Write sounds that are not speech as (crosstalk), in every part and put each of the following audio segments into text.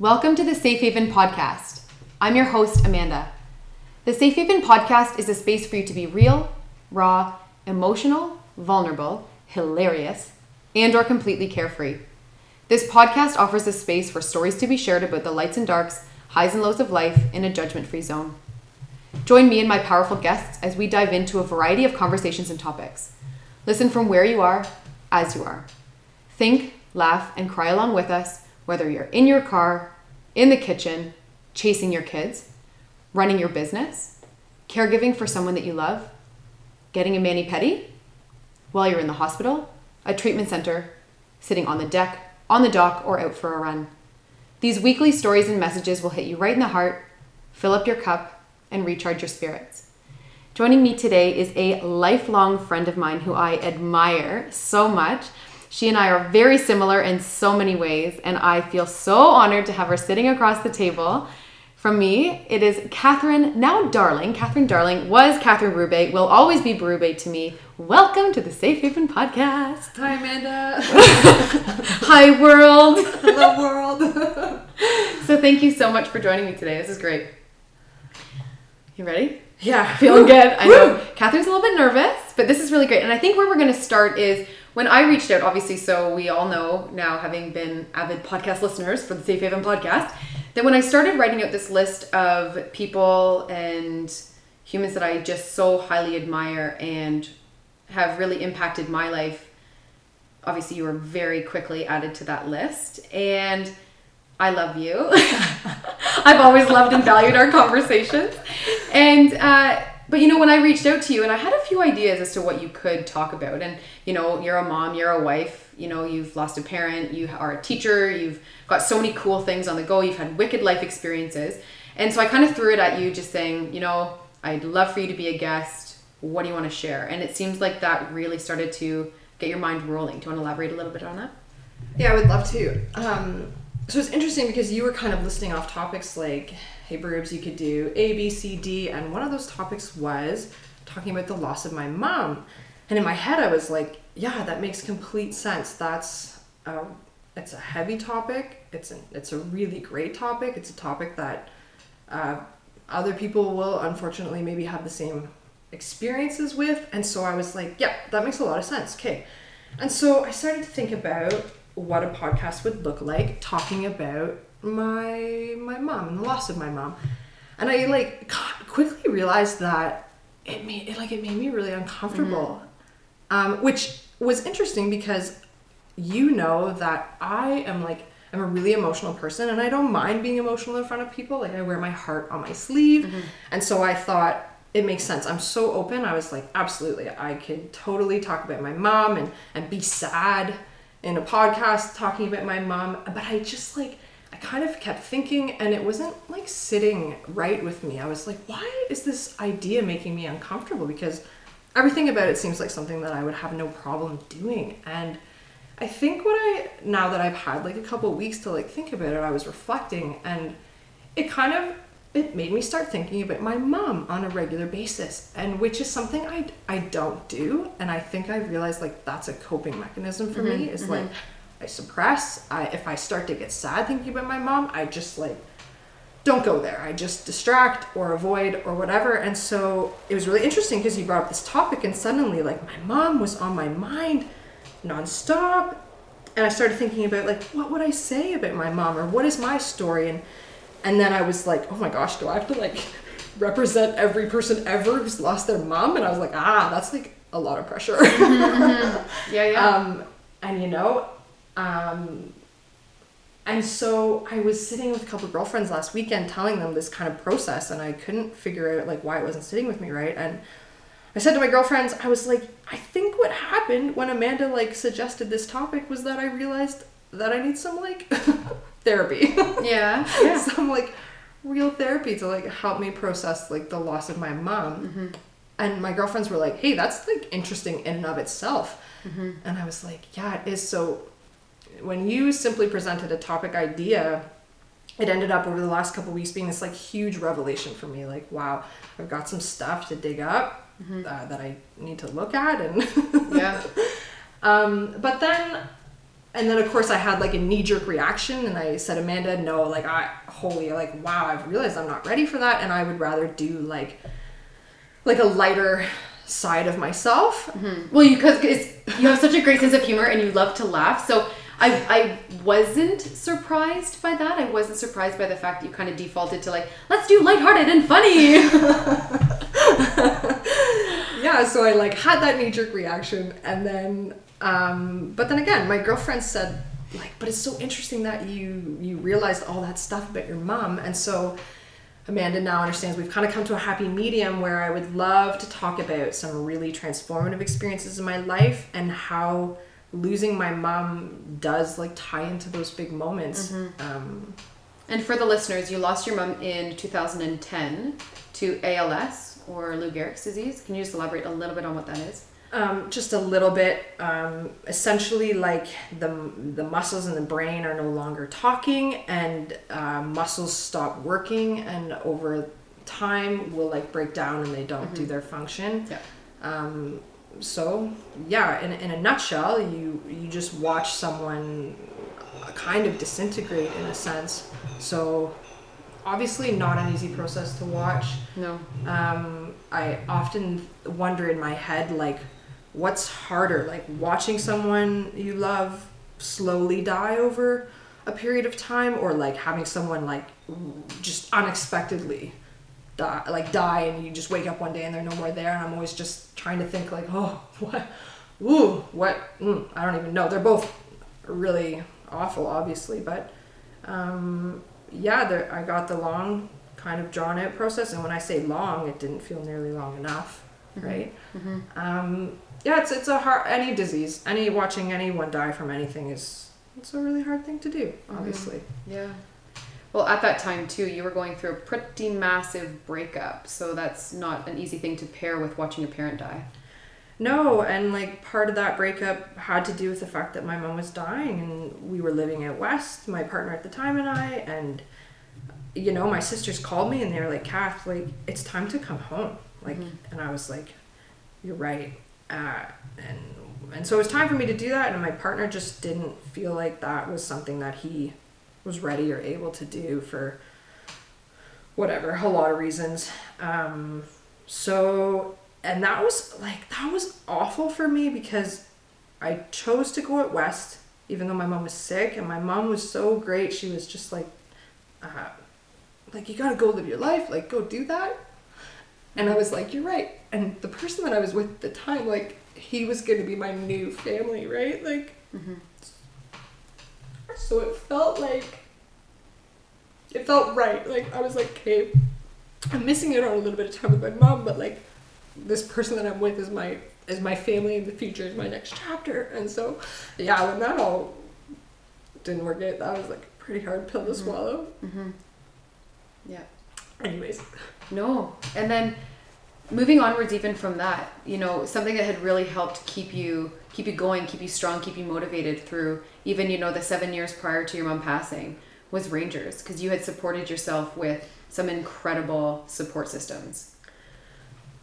Welcome to the Safe Haven Podcast. I'm your host, Amanda. The Safe Haven Podcast is a space for you to be real, raw, emotional, vulnerable, hilarious, and or completely carefree. This podcast offers a space for stories to be shared about the lights and darks, highs and lows of life in a judgment-free zone. Join me and my powerful guests as we dive into a variety of conversations and topics. Listen from where you are, as you are. Think, laugh, and cry along with us, whether you're in your car, in the kitchen, chasing your kids, running your business, caregiving for someone that you love, getting a mani pedi, while you're in the hospital, a treatment center, sitting on the deck, on the dock, or out for a run. These weekly stories and messages will hit you right in the heart, fill up your cup, and recharge your spirits. Joining me today is a lifelong friend of mine who I admire so much. She and I are very similar in so many ways, and I feel so honored to have her sitting across the table. From me, it is Kathryn, now Darling. Kathryn Darling was Kathryn Brube, will always be Brube to me. Welcome to the Safe Haven Podcast. Hi, Amanda. (laughs) Hi, world. (laughs) Hello, world. (laughs) so, thank you so much for joining me today. This is great. You ready? yeah, Feeling good. I know. Kathryn's a little bit nervous, but this is really great. And I think where we're going to start is when I reached out, obviously, so we all know now, having been avid podcast listeners for the Safe Haven podcast, that when I started writing out this list of people and humans that I just so highly admire and have really impacted my life, obviously, you were very quickly added to that list. And I love you. (laughs) I've always loved and valued our conversations. And, uh, but you know, when I reached out to you and I had a few ideas as to what you could talk about, and you know, you're a mom, you're a wife, you know, you've lost a parent, you are a teacher, you've got so many cool things on the go, you've had wicked life experiences. And so I kind of threw it at you just saying, you know, I'd love for you to be a guest. What do you want to share? And it seems like that really started to get your mind rolling. Do you want to elaborate a little bit on that? Yeah, I would love to. Um, so it's interesting because you were kind of listing off topics like, hey, Brubes, you could do A, B, C, D. And one of those topics was talking about the loss of my mom. And in my head, I was like, yeah, that makes complete sense. That's, a, it's a heavy topic. It's, an, it's a really great topic. It's a topic that uh, other people will unfortunately maybe have the same experiences with. And so I was like, yeah, that makes a lot of sense. Okay. And so I started to think about what a podcast would look like talking about my my mom and the loss of my mom. And I like quickly realized that it made it like it made me really uncomfortable. Um, which was interesting because you know that I am like I'm a really emotional person and I don't mind being emotional in front of people. Like I wear my heart on my sleeve. And so I thought it makes sense. I'm so open. I was like, absolutely. I could totally talk about my mom and, and be sad in a podcast talking about my mom. But I just like, I kind of kept thinking and it wasn't like sitting right with me. I was like, why is this idea making me uncomfortable? Because everything about it seems like something that I would have no problem doing. And I think what I now that I've had like a couple weeks to like think about it, I was reflecting and it kind of it made me start thinking about my mom on a regular basis and which is something I I don't do and I think I realized like that's a coping mechanism for me mm-hmm, is mm-hmm. like I suppress I if I start to get sad thinking about my mom I just like don't go there. I just distract or avoid or whatever. And so it was really interesting because you brought up this topic, and suddenly, like, my mom was on my mind nonstop. And I started thinking about, like, what would I say about my mom or what is my story? And and then I was like, oh my gosh, do I have to, like, (laughs) represent every person ever who's lost their mom? And I was like, ah, that's like a lot of pressure. (laughs) Yeah, yeah. Um, and you know, um, and so I was sitting with a couple of girlfriends last weekend telling them this kind of process, and I couldn't figure out like why it wasn't sitting with me right. And I said to my girlfriends, I was like, I think what happened when Amanda like suggested this topic was that I realized that I need some like (laughs) therapy, yeah. (laughs) Yeah. some like real therapy to like help me process like the loss of my mom. And my girlfriends were like, "Hey, that's like interesting in and of itself." And I was like, "Yeah, it is." So when you simply presented a topic idea, it ended up over the last couple weeks being this like huge revelation for me. Like, wow, I've got some stuff to dig up uh, that I need to look at, and Yeah. (laughs) um, but then and then of course I had like a knee jerk reaction and I said, Amanda, no, like I holy like wow, I've realized I'm not ready for that and I would rather do like like a lighter side of myself. Well, you because you have such a great sense of humor and you love to laugh. So I I wasn't surprised by that. I wasn't surprised by the fact that you kind of defaulted to like let's do lighthearted and funny. (laughs) yeah, so I like had that knee jerk reaction and then um but then again, my girlfriend said like but it's so interesting that you you realized all that stuff about your mom and so Amanda now understands we've kind of come to a happy medium where I would love to talk about some really transformative experiences in my life and how losing my mom does like tie into those big moments. Um, and for the listeners, you lost your mom in 2010 to ALS or Lou Gehrig's disease. Can you just elaborate a little bit on what that is? Um, just a little bit. Um, essentially, like the the muscles in the brain are no longer talking, and uh, muscles stop working, and over time will like break down, and they don't do their function. Yeah. Um, so yeah, in, in a nutshell, you you just watch someone kind of disintegrate in a sense. So obviously not an easy process to watch. No. Um, I often wonder in my head like what's harder like watching someone you love slowly die over a period of time or like having someone like just unexpectedly die like die and you just wake up one day and they're no more there and I'm always just trying to think like oh (laughs) what ooh what mm, I don't even know they're both really awful obviously but um yeah there I got the long kind of drawn out process and when I say long it didn't feel nearly long enough right Mm-hmm. um, yeah, it's it's a hard any disease. Any watching anyone die from anything is it's a really hard thing to do. Obviously, Yeah. Well, at that time too, you were going through a pretty massive breakup, so that's not an easy thing to pair with watching a parent die. no, and like part of that breakup had to do with the fact that my mom was dying, and we were living out west. My partner at the time and I, and you know, my sisters called me and they were like, "Kath, like it's time to come home." Like, and I was like, "You're right." Uh, and and so it was time for me to do that, and my partner just didn't feel like that was something that he was ready or able to do for whatever a lot of reasons. Um so and that was like that was awful for me because i chose to go out west even though my mom was sick and my mom was so great. She was just like uh, like you gotta go live your life like go do that. And i was like you're right. And the person that i was with at the time like he was gonna be my new family right? Like so it felt like it felt right. Like I was like, okay, I'm missing out on a little bit of time with my mom, but like this person that I'm with is my is my family in the future is my next chapter. And so yeah, when that all didn't work out, that was like a pretty hard pill to swallow. Mm-hmm. Yeah. Anyways. No. And then moving onwards even from that, you know, something that had really helped keep you keep you going, keep you strong, keep you motivated through even, you know, the 7 years prior to your mom passing was Rangers because you had supported yourself with some incredible support systems.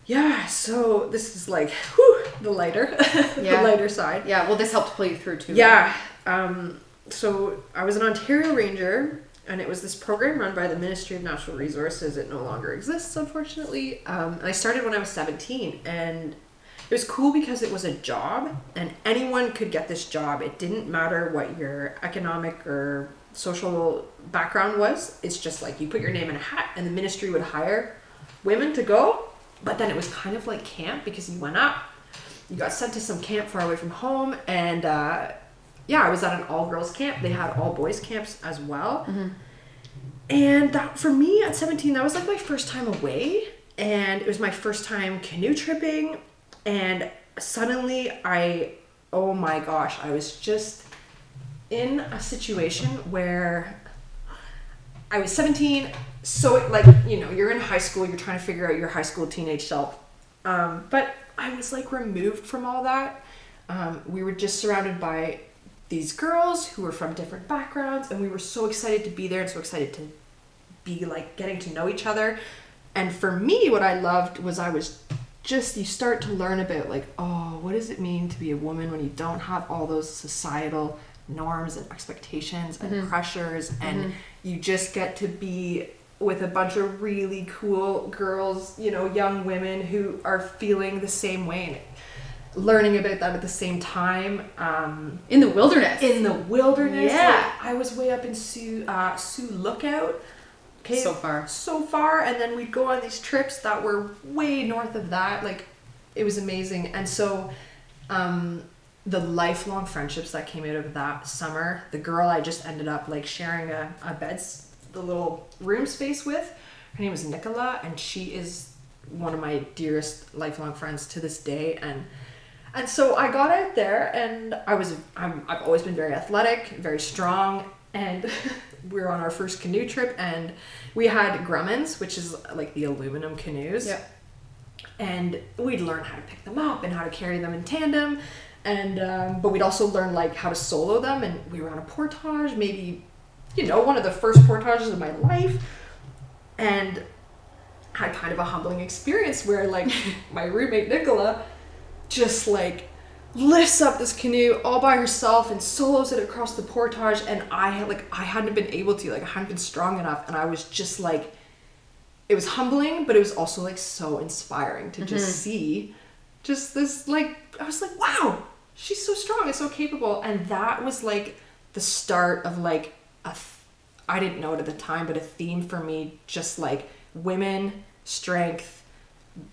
Yeah, so this is like whew, the lighter (laughs) Yeah. the lighter side. Yeah, well this helped pull you through too. Yeah. Um, so I was an Ontario Ranger, and it was this program run by the Ministry of Natural Resources. It no longer exists, unfortunately. Um, and I started when I was 17, and it was cool because it was a job, and anyone could get this job. It didn't matter what your economic or social background was. It's just like you put your name in a hat, and the ministry would hire women to go. But then it was kind of like camp because you went up, you got sent to some camp far away from home, and uh, yeah, I was at an all girls camp. They had all boys camps as well. And that for me at 17, that was like my first time away. And it was my first time canoe tripping. And suddenly I, oh my gosh, I was just in a situation where I was 17. So, like, you know, you're in high school, you're trying to figure out your high school teenage self. Um, but I was like removed from all that. Um, we were just surrounded by these girls who were from different backgrounds, and we were so excited to be there and so excited to be like getting to know each other. And for me, what I loved was I was just, you start to learn about like, oh, what does it mean to be a woman when you don't have all those societal norms and expectations and pressures and you just get to be with a bunch of really cool girls you know young women who are feeling the same way and learning about that at the same time um, In the wilderness. in the wilderness Yeah. like, i was way up in sioux uh, sioux lookout okay So far. so far and then we'd go on these trips that were way north of that like it was amazing and so um the lifelong friendships that came out of that summer the girl i just ended up like sharing a, a bed the little room space with her name was nicola and she is one of my dearest lifelong friends to this day and and so I got out there and I was I'm, I've always been very athletic, very strong, and (laughs) we were on our first canoe trip and we had Grummans, which is like the aluminum canoes. Yeah. And we'd learn how to pick them up and how to carry them in tandem, and um, but we'd also learn like how to solo them. And we were on a portage, maybe, you know, one of the first portages of my life, and had kind of a humbling experience where like (laughs) my roommate Nicola just like lifts up this canoe all by herself and solos it across the portage and I had like I hadn't been able to like I hadn't been strong enough and I was just like it was humbling but it was also like so inspiring to just mm-hmm. see just this like I was like wow she's so strong and so capable and that was like the start of like a th- I didn't know it at the time but a theme for me just like women strength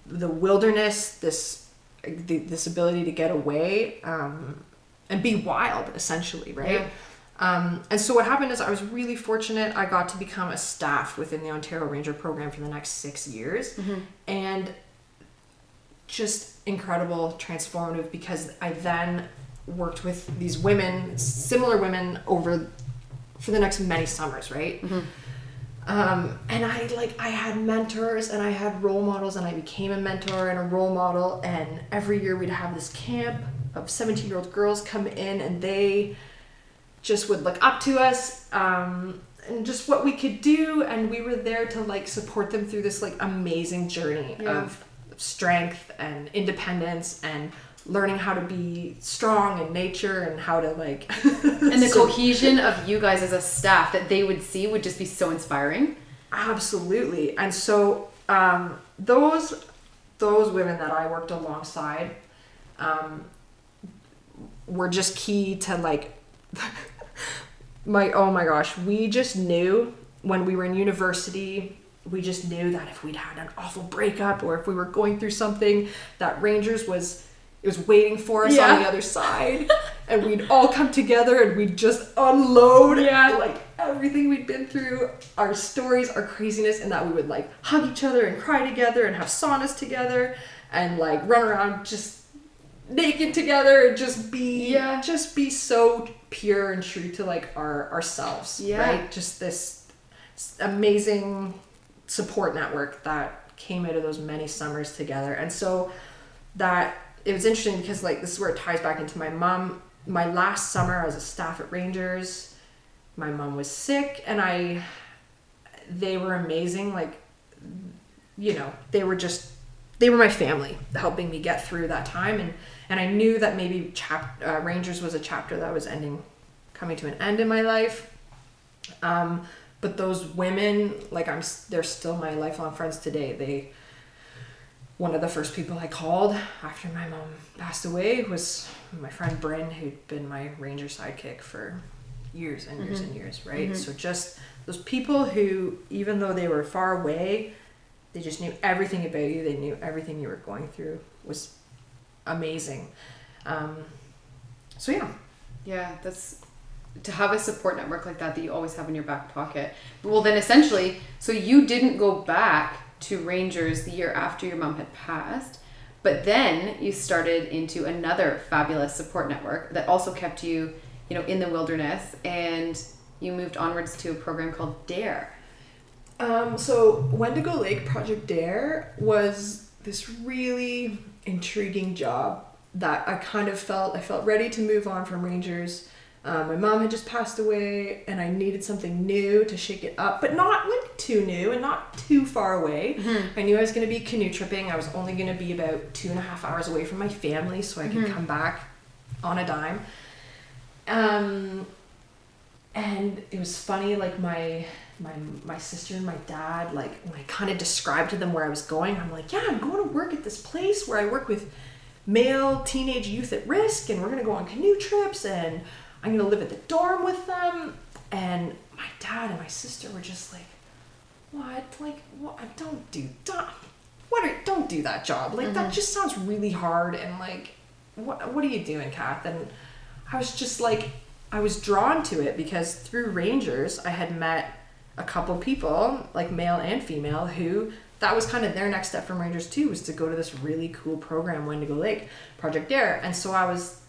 the wilderness this the, this ability to get away um, and be wild essentially right? Yeah. um, and so what happened is i was really fortunate. I got to become a staff within the ontario ranger program for the next six years. And just incredible transformative because i then worked with these women similar women over for the next many summers right um, and I like I had mentors and I had role models and I became a mentor and a role model and every year we'd have this camp of 17 year old girls come in and they just would look up to us um, and just what we could do and we were there to like support them through this like amazing journey Yeah. of strength and independence and learning how to be strong in nature and how to like (laughs) and the So- cohesion of you guys as a staff that they would see would just be so inspiring. Absolutely. And so um, those those women that I worked alongside um, were just key to like (laughs) my oh my gosh, we just knew when we were in university we just knew that if we'd had an awful breakup or if we were going through something that Rangers was it was waiting for us Yeah. on the other side and we'd all come together and we'd just unload Yeah. like everything we'd been through our stories our craziness and that we would like hug each other and cry together and have saunas together and like run around just naked together and just be Yeah. just be so pure and true to like our ourselves Yeah. right just this amazing support network that came out of those many summers together and so that it was interesting because like this is where it ties back into my mom. My last summer as a staff at rangers my mom was sick and i they were amazing. Like you know they were just they were my family helping me get through that time. And and i knew that maybe chap uh, rangers was a chapter that was ending coming to an end in my life. Um but those women like i'm they're still my lifelong friends today. They one of the first people I called after my mom passed away was my friend Bryn, who'd been my ranger sidekick for years and years and years, right? So just those people who, even though they were far away, they just knew everything about you. They knew everything you were going through was amazing. Um, so yeah, Yeah, that's to have a support network like that that you always have in your back pocket. Well, then essentially, so you didn't go back to Rangers the year after your mom had passed, but then you started into another fabulous support network that also kept you, you know, in the wilderness and you moved onwards to a program called Dare. Um, so Wendigo Lake Project Dare was this really intriguing job that I kind of felt I felt ready to move on from Rangers. Um, my mom had just passed away, and I needed something new to shake it up, but not like too new and not too far away. I knew I was going to be canoe tripping. I was only going to be about two and a half hours away from my family, so I could come back on a dime. Um, and it was funny, like my my my sister and my dad, like when I kind of described to them where I was going, I'm like, yeah, I'm going to work at this place where I work with male teenage youth at risk, and we're gonna go on canoe trips, and I'm gonna live at the dorm with them. And my dad and my sister were just like, what? Like, what? Don't do that. What? Are, don't do that job. Like that mm-hmm. just sounds really hard, and like, what? What are you doing, Kath? And I was just like, I was drawn to it because through Rangers, I had met a couple people, like male and female, who that was kind of their next step from Rangers too, was to go to this really cool program, Wendigo Lake, Project Dare. And so I was,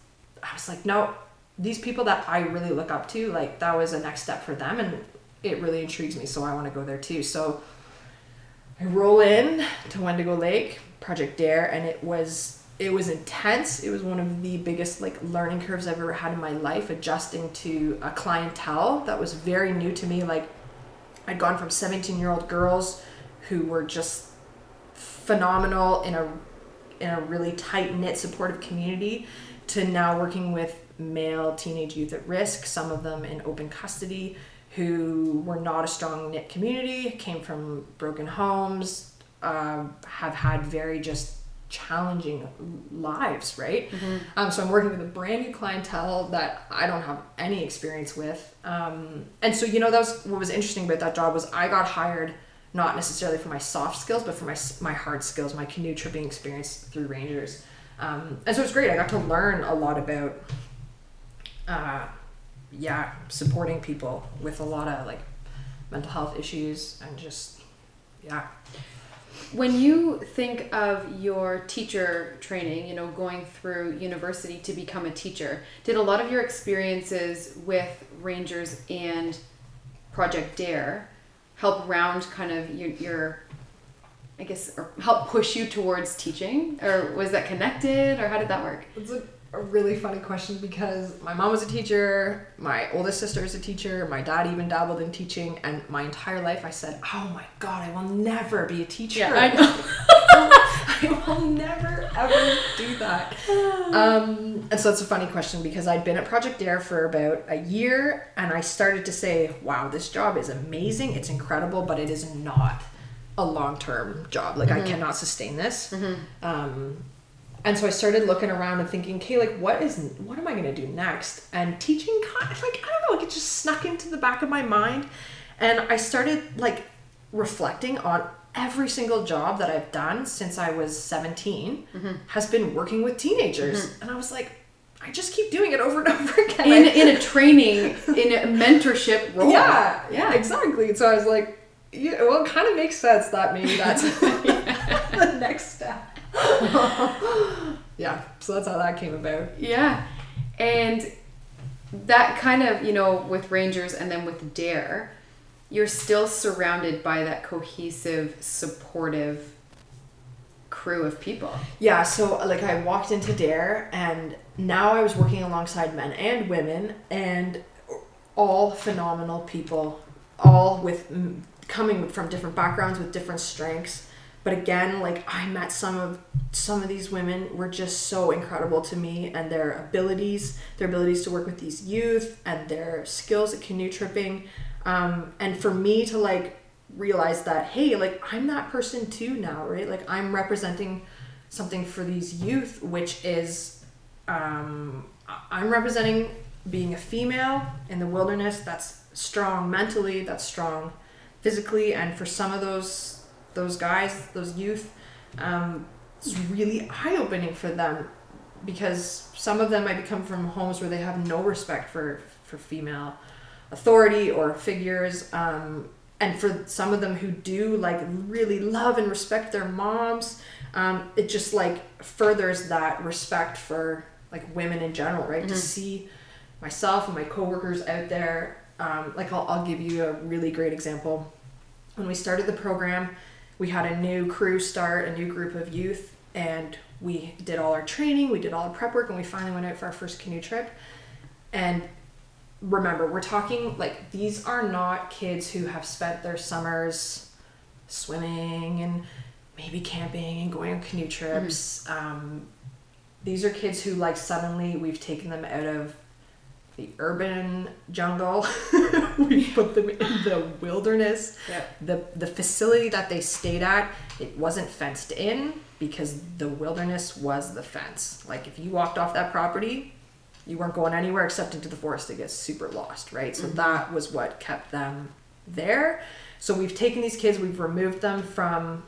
I was like, no, these people that I really look up to, like that was a next step for them, and it really intrigues me. So I want to go there too. So I roll in to Wendigo Lake, Project Dare, and it was it was intense. It was one of the biggest like learning curves I've ever had in my life, adjusting to a clientele that was very new to me. Like I'd gone from 17 year old girls who were just phenomenal in a in a really tight knit supportive community to now working with male teenage youth at risk, some of them in open custody, who were not a strong knit community, came from broken homes, uh, have had very just challenging lives, right? Mm-hmm. Um, so I'm working with a brand new clientele that I don't have any experience with. Um, and so, you know, that was what was interesting about that job was I got hired not necessarily for my soft skills, but for my, my hard skills, my canoe tripping experience through Rangers. Um, and so it's great. I got to learn a lot about, uh, yeah, supporting people with a lot of like mental health issues and just, yeah. When you think of your teacher training, you know, going through university to become a teacher, did a lot of your experiences with Rangers and Project Dare help round kind of your, your I guess, or help push you towards teaching? Or was that connected, or how did that work? It's a, a really funny question because my mom was a teacher, my oldest sister is a teacher, my dad even dabbled in teaching, and my entire life I said, "Oh my god, I will never be a teacher. Yeah, I know. (laughs) I will never ever do that." (sighs) Um, and so it's a funny question because I'd been at Project Dare for about a year, and I started to say, "Wow, this job is amazing. It's incredible, but it is not." a long-term job like i cannot sustain this um, and so I started looking around and thinking, okay, like what is what am I gonna do next? And teaching kind of like I don't know, like it just snuck into the back of my mind, and I started like reflecting on every single job that I've done since I was 17 mm-hmm. has been working with teenagers, mm-hmm. and I was like, I just keep doing it over and (laughs) over again. In, in a training, in a mentorship (laughs) role. yeah, yeah, exactly. So I was like, yeah, well, it kind of makes sense that maybe that's (laughs) the next step. (laughs) yeah, so that's how that came about. Yeah. And that kind of, you know, with Rangers and then with Dare, you're still surrounded by that cohesive, supportive crew of people. Yeah, so like I walked into Dare and now I was working alongside men and women and all phenomenal people, all with coming from different backgrounds with different strengths. But again, like I met some of some of these women were just so incredible to me and their abilities, their abilities to work with these youth and their skills at canoe tripping. Um, and for me to like realize that, hey, like I'm that person too now, right? Like I'm representing something for these youth, which is um, I'm representing being a female in the wilderness that's strong mentally, that's strong physically, and for some of those those guys, those youth, um, it's really eye opening for them because some of them might come from homes where they have no respect for for female authority or figures. Um, and for some of them who do like really love and respect their moms, um, it just like furthers that respect for like women in general, right? To see myself and my coworkers out there. Um, like I'll, I'll give you a really great example. When we started the program, we had a new crew start, a new group of youth, and we did all our training, we did all our prep work, and we finally went out for our first canoe trip. And remember, we're talking like these are not kids who have spent their summers swimming and maybe camping and going on canoe trips. Um, these are kids who like suddenly we've taken them out of the urban jungle. (laughs) we put them in the wilderness. Yep. The the facility that they stayed at, it wasn't fenced in because the wilderness was the fence. Like if you walked off that property, you weren't going anywhere except into the forest to get super lost, right? So mm-hmm. that was what kept them there. So we've taken these kids, we've removed them from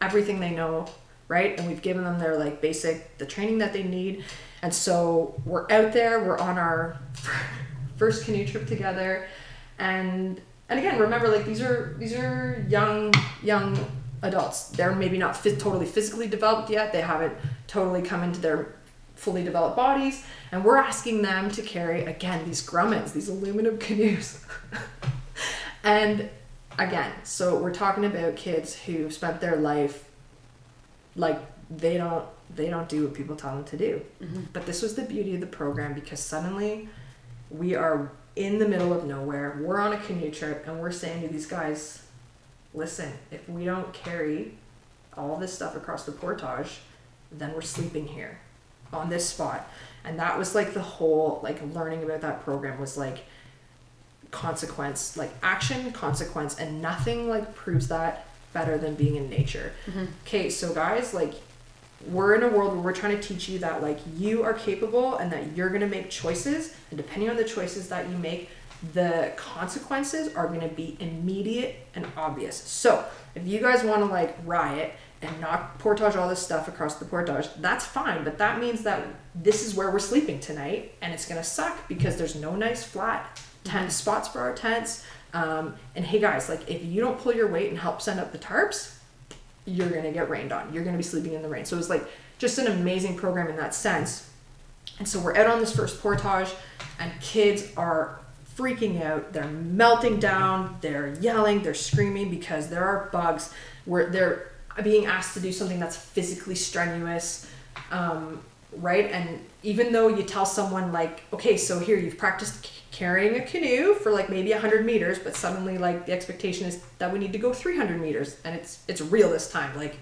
everything they know, right? And we've given them their like basic the training that they need. And so we're out there, we're on our (laughs) first canoe trip together. And and again remember like these are these are young young adults. They're maybe not phys- totally physically developed yet. They haven't totally come into their fully developed bodies. And we're asking them to carry again these grummans these aluminum (laughs) canoes. And again so we're talking about kids who spent their life like they don't they don't do what people tell them to do. Mm-hmm. But this was the beauty of the program because suddenly we are in the middle of nowhere. We're on a canoe trip and we're saying to these guys listen if we don't carry all this stuff across the portage then we're sleeping here on this spot. And that was like the whole like learning about that program was like consequence like action consequence and nothing like proves that better than being in nature. Mm-hmm. Okay so guys like we're in a world where we're trying to teach you that like you are capable and that you're going to make choices and depending on the choices that you make the consequences are going to be immediate and obvious. So if you guys want to like riot and not portage all this stuff across the portage that's fine but that means that this is where we're sleeping tonight and it's going to suck because there's no nice flat tent spots for our tents um, and hey guys like if you don't pull your weight and help send up the tarps you're gonna get rained on. You're gonna be sleeping in the rain. So it was like just an amazing program in that sense. And so we're out on this first portage, and kids are freaking out. They're melting down. They're yelling. They're screaming because there are bugs. Where they're being asked to do something that's physically strenuous, um, right? And even though you tell someone like, okay, so here you've practiced carrying a canoe for like maybe 100 meters but suddenly like the expectation is that we need to go 300 meters and it's it's real this time like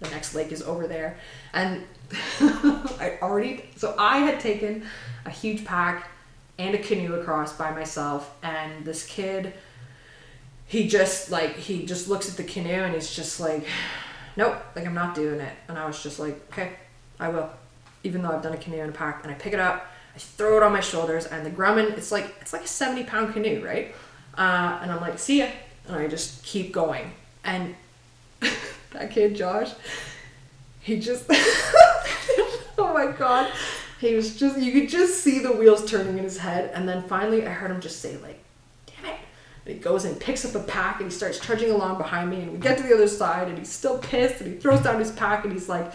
the next lake is over there. And (laughs) i already so i had taken a huge pack and a canoe across by myself and this kid he just like he just looks at the canoe and he's just like nope like i'm not doing it. And i was just like okay i will. Even though i've done a canoe and a pack and i pick it up I throw it on my shoulders, and the Grumman, it's like it's like a seventy pound canoe, right? Uh, and I'm like, see ya, and I just keep going. And (laughs) that kid Josh, he just, (laughs) oh my god, he was just you could just see the wheels turning in his head, and then finally I heard him just say like, damn it. And he goes and picks up a pack and he starts trudging along behind me, and we get to the other side, and he's still pissed, and he throws down his pack, and he's like,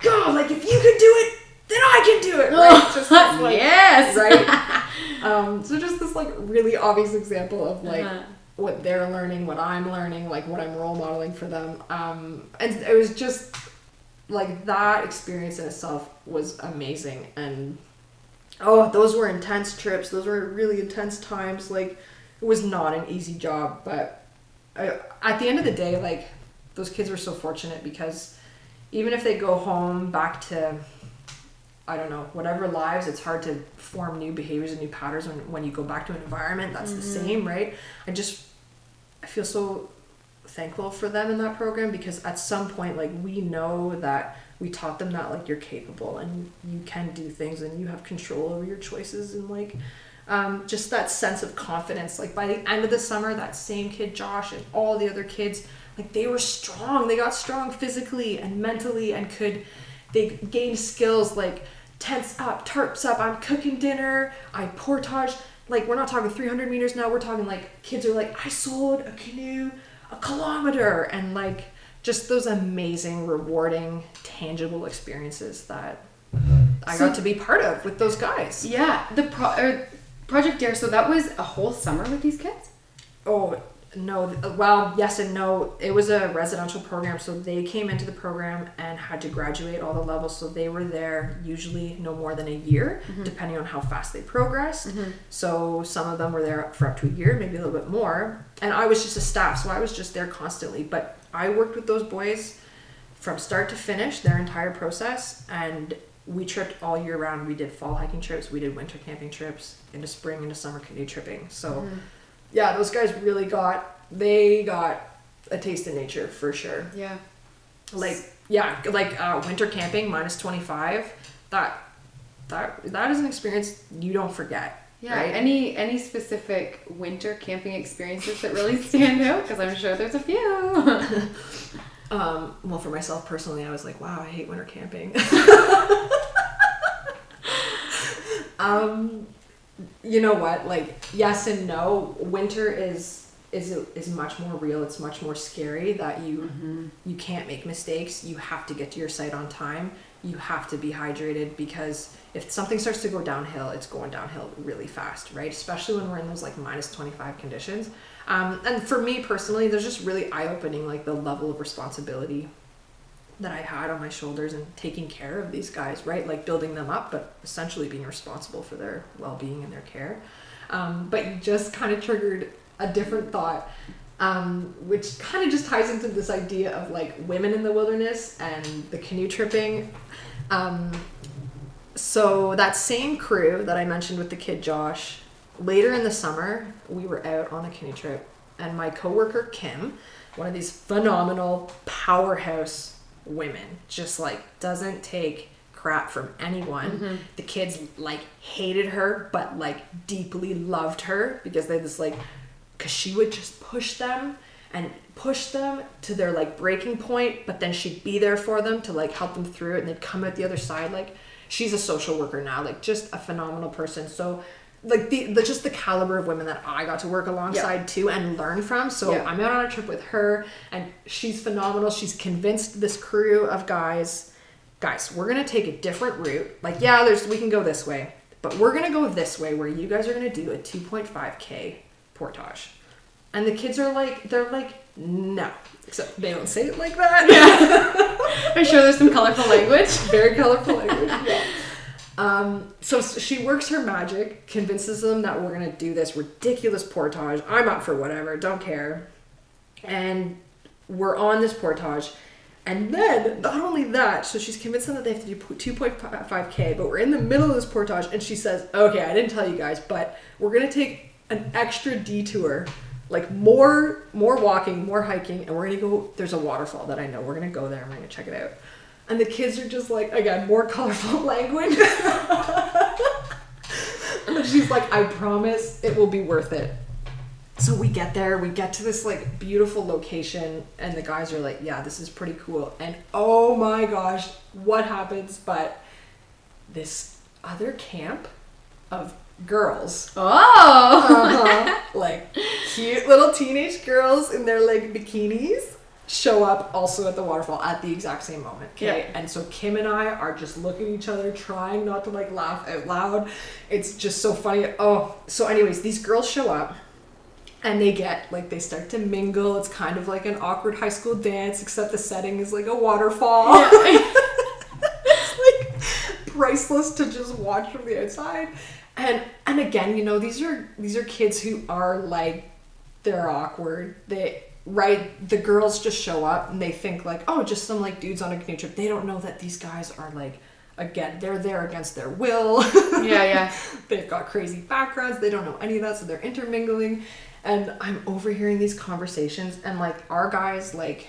God, like if you could do it, then I can do it. (laughs) Right? Just this, (laughs) like, yes. (laughs) right? um, so just this like really obvious example of like Uh-huh. what they're learning, what I'm learning, like what I'm role modeling for them. Um, and it was just like that experience in itself was amazing. And oh, those were intense trips. Those were really intense times. Like it was not an easy job, but I, at the end of the day, like those kids were so fortunate because even if they go home back to I don't know, whatever lives, it's hard to form new behaviors and new patterns when, when you go back to an environment that's the same, right? I just, I feel so thankful for them in that program because at some point, like, we know that we taught them that, like, you're capable and you can do things and you have control over your choices and, like, um, just that sense of confidence. Like, by the end of the summer, that same kid, Josh, and all the other kids, like, they were strong. They got strong physically and mentally and could they gained skills like tents up, tarps up, I'm cooking dinner, I portage. Like we're not talking 300 meters now. We're talking like kids are like I sold a canoe a kilometer and like just those amazing, rewarding, tangible experiences that uh-huh. I So- got to be part of with those guys. Yeah, the pro- er, Project Dare. So that was a whole summer with these kids. Oh no! Well, yes and no. It was a residential program, so they came into the program and had to graduate all the levels. So they were there usually no more than a year, depending on how fast they progressed. So some of them were there for up to a year, maybe a little bit more. And I was just a staff, so I was just there constantly. But I worked with those boys from start to finish, their entire process, and we tripped all year round. We did fall hiking trips, we did winter camping trips, into spring, into summer canoe tripping. So, Mm-hmm. Yeah, those guys really got they got a taste of nature for sure. Yeah. Like yeah, like uh, winter camping minus twenty five. That that that is an experience you don't forget. Yeah. Right? Any any specific winter camping experiences that really stand out? Because I'm sure there's a few. (laughs) Um, well, for myself personally, I was like, wow, I hate winter camping. (laughs) um, you know what? Like, yes and no. Winter is is is much more real. It's much more scary that you you can't make mistakes. You have to get to your site on time. You have to be hydrated because if something starts to go downhill, it's going downhill really fast, right? Especially when we're in those like minus 25 conditions. Um, and for me personally, there's just really eye opening, like the level of responsibility that I had on my shoulders and taking care of these guys, right? Like building them up, but essentially being responsible for their well being and their care. Um, but you just kind of triggered a different thought, um, which kind of just ties into this idea of like women in the wilderness and the canoe tripping. Um, so that same crew that I mentioned with the kid Josh, later in the summer, we were out on a canoe trip, and my coworker Kim, one of these phenomenal powerhouse women, just like doesn't take crap from anyone. Mm-hmm. The kids like hated her, but like deeply loved her because they just like, because she would just push them and push them to their like breaking point, but then she'd be there for them to like help them through it, and they'd come out the other side like she's a social worker now, like just a phenomenal person. So like the, the just the caliber of women that I got to work alongside too and learn from. So Yeah. I'm out on a trip with her and she's phenomenal. She's convinced this crew of guys, guys, we're gonna take a different route. Like, yeah, there's we can go this way, but we're gonna go this way where you guys are gonna do a 2.5k portage. And the kids are like, they're like, no. Except they don't say it like that. Yeah. (laughs) I'm sure there's some colorful language. Very colorful language. Yeah. Um, so she works her magic, convinces them that we're gonna do this ridiculous portage. I'm up for whatever, don't care. And we're on this portage. And then, not only that, so she's convinced them that they have to do 2.5k, but we're in the middle of this portage, and she says, Okay, I didn't tell you guys, but we're gonna take an extra detour, like more more walking, more hiking, and we're gonna go. There's a waterfall that I know. We're gonna go there and we're gonna check it out. And the kids are just like, again, more colorful (laughs) language. and she's like, I promise it will be worth it. So we get there, we get to this like beautiful location, and the guys are like, Yeah, this is pretty cool. And oh my gosh, what happens? But this other camp of girls Oh. uh-huh. like cute little teenage girls in their like bikinis show up also at the waterfall at the exact same moment okay? Yeah. and so kim and i are just looking at each other trying not to like laugh out loud. It's just so funny. Oh so anyways these girls show up and they get like they start to mingle. It's kind of like an awkward high school dance except the setting is like a waterfall. It's (laughs) like priceless to just watch from the outside. And and again you know these are these are kids who are like they're awkward. They right the girls just show up and they think like oh just some like dudes on a canoe trip they don't know that these guys are like again they're there against their will. Yeah, yeah. (laughs) they've got crazy backgrounds. They don't know any of that so they're intermingling. And i'm overhearing these conversations and like our guys like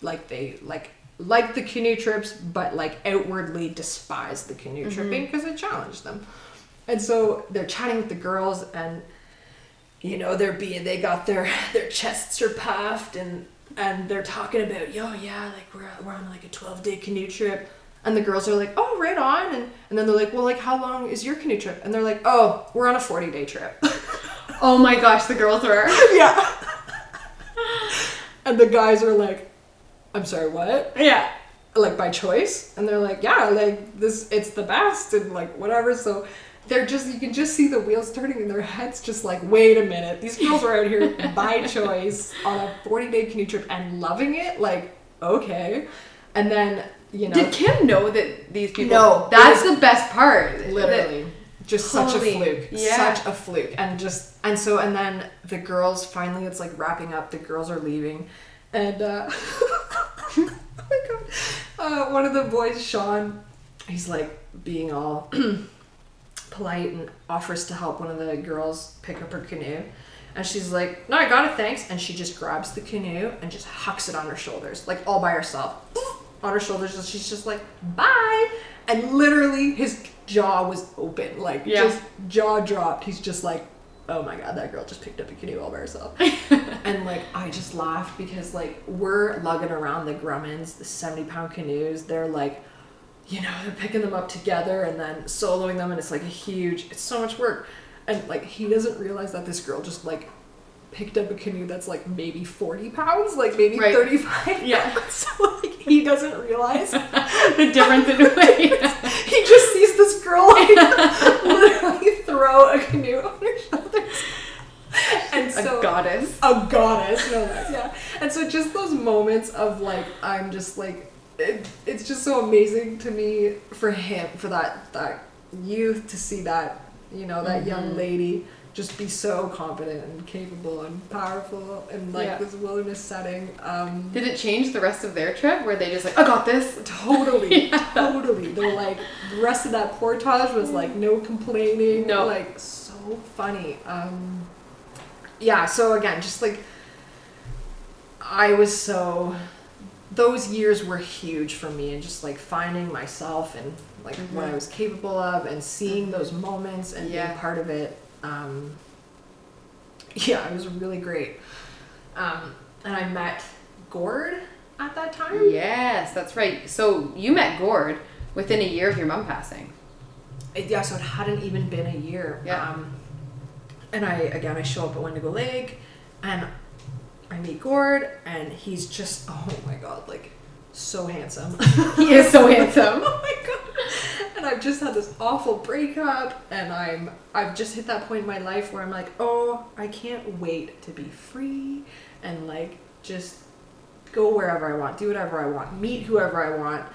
like they like like the canoe trips but like outwardly despise the canoe mm-hmm. tripping because it challenged them. And so they're chatting with the girls and you know they're being they got their their chests are puffed and and they're talking about yo yeah like we're, we're on like a 12 day canoe trip. And the girls are like oh right on. And, and then they're like well like how long is your canoe trip? And they're like oh we're on a 40 day trip. (laughs) Oh my gosh, the girls were. (laughs) yeah. And the guys are like i'm sorry what? Yeah. like by choice? And they're like yeah like this it's the best and like whatever. So they're just you can just see the wheels turning in their heads just like wait a minute these girls are out here (laughs) by choice on a 40 day canoe trip and loving it like okay and then you know Did Kim know that these people? No, That's the best part. literally just such a fluke yeah. such a fluke and just and so and then the girls finally it's like wrapping up the girls are leaving and uh (laughs) oh my god uh, one of the boys sean he's like being all (clears throat) polite and offers to help one of the girls pick up her canoe. And she's like, No, I got it, thanks. And she just grabs the canoe and just hucks it on her shoulders, like all by herself. On her shoulders, and she's just like, Bye. And literally, his jaw was open, like Yeah. just jaw dropped. He's just like, Oh my god, that girl just picked up a canoe all by herself. (laughs) and like, I just laughed because like we're lugging around the Grummans, the 70 pound canoes. They're like, you know, they're picking them up together and then soloing them, and it's like a huge, it's so much work. And like, he doesn't realize that this girl just like picked up a canoe that's like maybe 40 pounds, like maybe Right. 35. Yeah. (laughs) so like, he doesn't realize. (laughs) the difference in weight. (laughs) he just sees this girl like literally throw a canoe on her shoulders. And so a goddess. a goddess, no less, yeah. And so just those moments of like, I'm just like, it, it's just so amazing to me for him, for that that youth to see that, you know, that young lady just be so confident and capable and powerful in like Yeah. this wilderness setting. Um, Did it change the rest of their trip? Where they just like, I got this? (laughs) Totally, (laughs) totally. They're like the rest of that portage was like no complaining. No. like so funny. Um, yeah. So again, just like I was so. Those years were huge for me, and just like finding myself and like what I was capable of, and seeing those moments and Yeah. being part of it. Um, (laughs) yeah, it was really great. Um, and I met Gord at that time. Yes, that's right. So you met Gord within a year of your mom passing. It- yeah, so it hadn't even been a year. Yeah. Um, and I again I show up at Wendigo Lake, and I meet Gord, and he's just (laughs) oh my god, like so handsome. (laughs) He is so handsome. (laughs) oh my god. And I've just had this awful breakup, and I'm I've just hit that point in my life where I'm like, oh, I can't wait to be free, and like just go wherever I want, do whatever I want, meet whoever I want.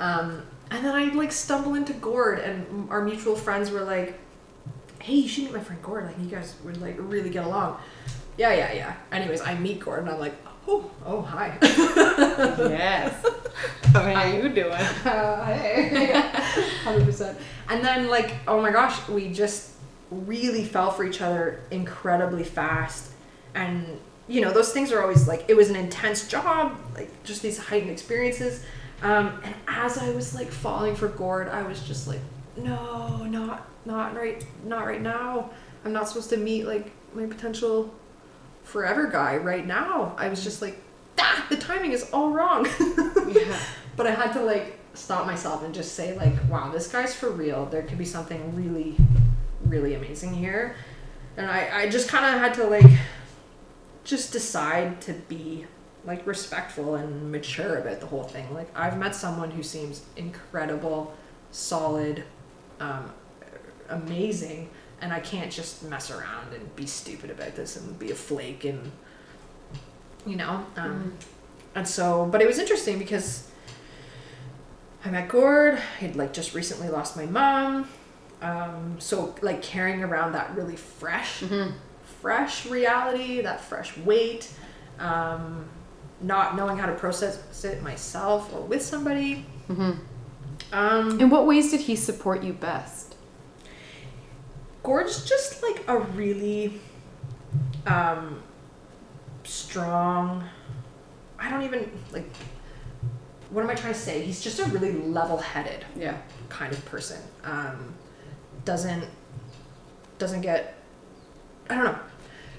Um, and then I like stumble into Gord, and our mutual friends were like, "Hey, you should meet my friend Gord. Like, you guys would like really get along." Yeah, yeah, yeah. Anyways, I meet Gordon. I'm like, "Oh, oh, hi." (laughs) yes. How are you doing? Uh, (laughs) hey, (laughs) hundred percent. And then like, oh my gosh, we just really fell for each other incredibly fast, and you know those things are always like it was an intense job, like just these heightened experiences. Um, and as I was like falling for Gord, I was just like, no, not not right, not right now. I'm not supposed to meet like my potential forever guy right now. I was just like, ah, the timing is all wrong. (laughs) Yeah. But I had to like stop myself and just say like, wow, this guy's for real. There could be something really, really amazing here. And I, I just kind of had to like just decide to be like respectful and mature about the whole thing. Like I've met someone who seems incredible, solid, um, amazing, and I can't just mess around and be stupid about this and be a flake and you know. Um, and so, but it was interesting because I met Gord. I'd like just recently lost my mom. Um, so like carrying around that really fresh, Mhm. fresh reality, that fresh weight, um, not knowing how to process it myself or with somebody. hmm Um, In what ways did he support you best? Gord's just like a really um, strong. I don't even like. What am I trying to say? He's just a really level-headed Yeah. kind of person. Um, doesn't doesn't get I don't know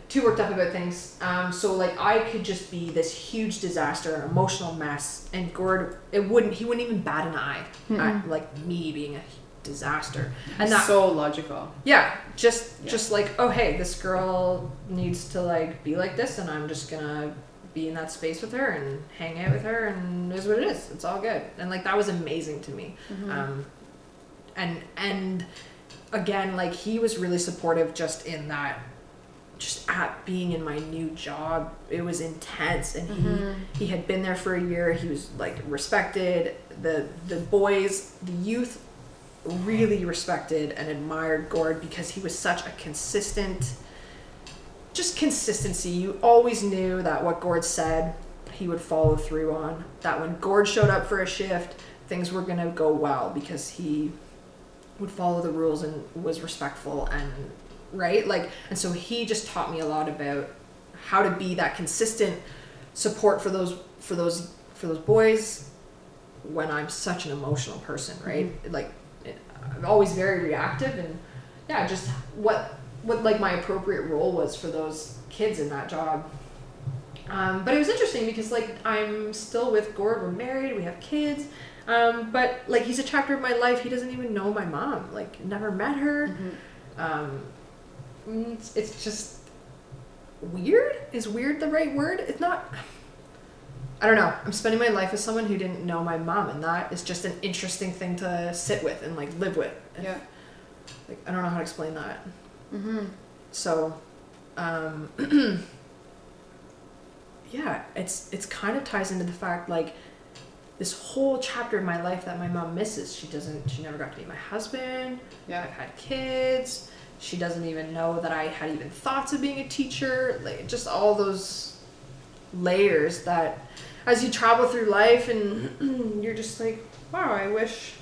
too worked up about things. Um, so like I could just be this huge disaster, an emotional mess, and Gord it wouldn't he wouldn't even bat an eye at like me being a disaster. And that so logical. yeah, just Yeah. just like oh hey this girl needs to like be like this, and I'm just gonna be in that space with her and hang out with her, and is what it is. It's all good, and like that was amazing to me. Um, and and again, like he was really supportive just in that. Just at being in my new job, it was intense, and he he had been there for a year. He was like respected. The the boys, the youth, really respected and admired Gord because he was such a consistent, just consistency. You always knew that what Gord said, he would follow through on. That when Gord showed up for a shift, things were gonna go well because he would follow the rules and was respectful and right like and so he just taught me a lot about how to be that consistent support for those for those for those boys when I'm such an emotional person right mm-hmm. like it, I'm always very reactive and yeah just what what like my appropriate role was for those kids in that job um, but it was interesting because like I'm still with Gord. We're married. We have kids. Um, but like he's a chapter of my life. He doesn't even know my mom. Like never met her. Um, mm, it's, it's just weird. Is weird the right word? It's not. I don't know. I'm spending my life with someone who didn't know my mom, and that is just an interesting thing to sit with and like live with. Yeah. Like I don't know how to explain that. Mm-hmm. So, um, (clears throat) yeah, it's it's kind of ties into the fact like this whole chapter of my life that my mom misses. She doesn't. She never got to meet my husband. Yeah. I've had kids. She doesn't even know that I had even thoughts of being a teacher. Like just all those layers that, as you travel through life, and (clears throat) you're just like, wow, I wish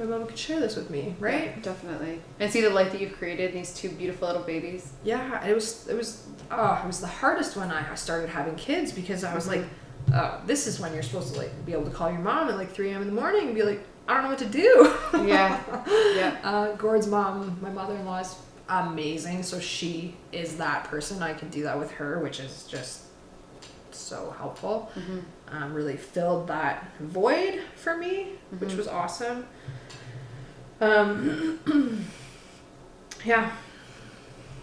my mom could share this with me, right? Yeah, definitely. And see the life that you've created, these two beautiful little babies. Yeah, it was it was oh, it was the hardest when I started having kids because I was like, oh, this is when you're supposed to like be able to call your mom at like 3 a.m. in the morning and be like, I don't know what to do. Yeah. (laughs) Yeah. Uh, Gord's mom, my mother-in-law is amazing, so she is that person. I can do that with her, which is just so helpful. Mm-hmm. Um, really filled that void for me, which Mhm. was awesome. Um, (clears throat) yeah.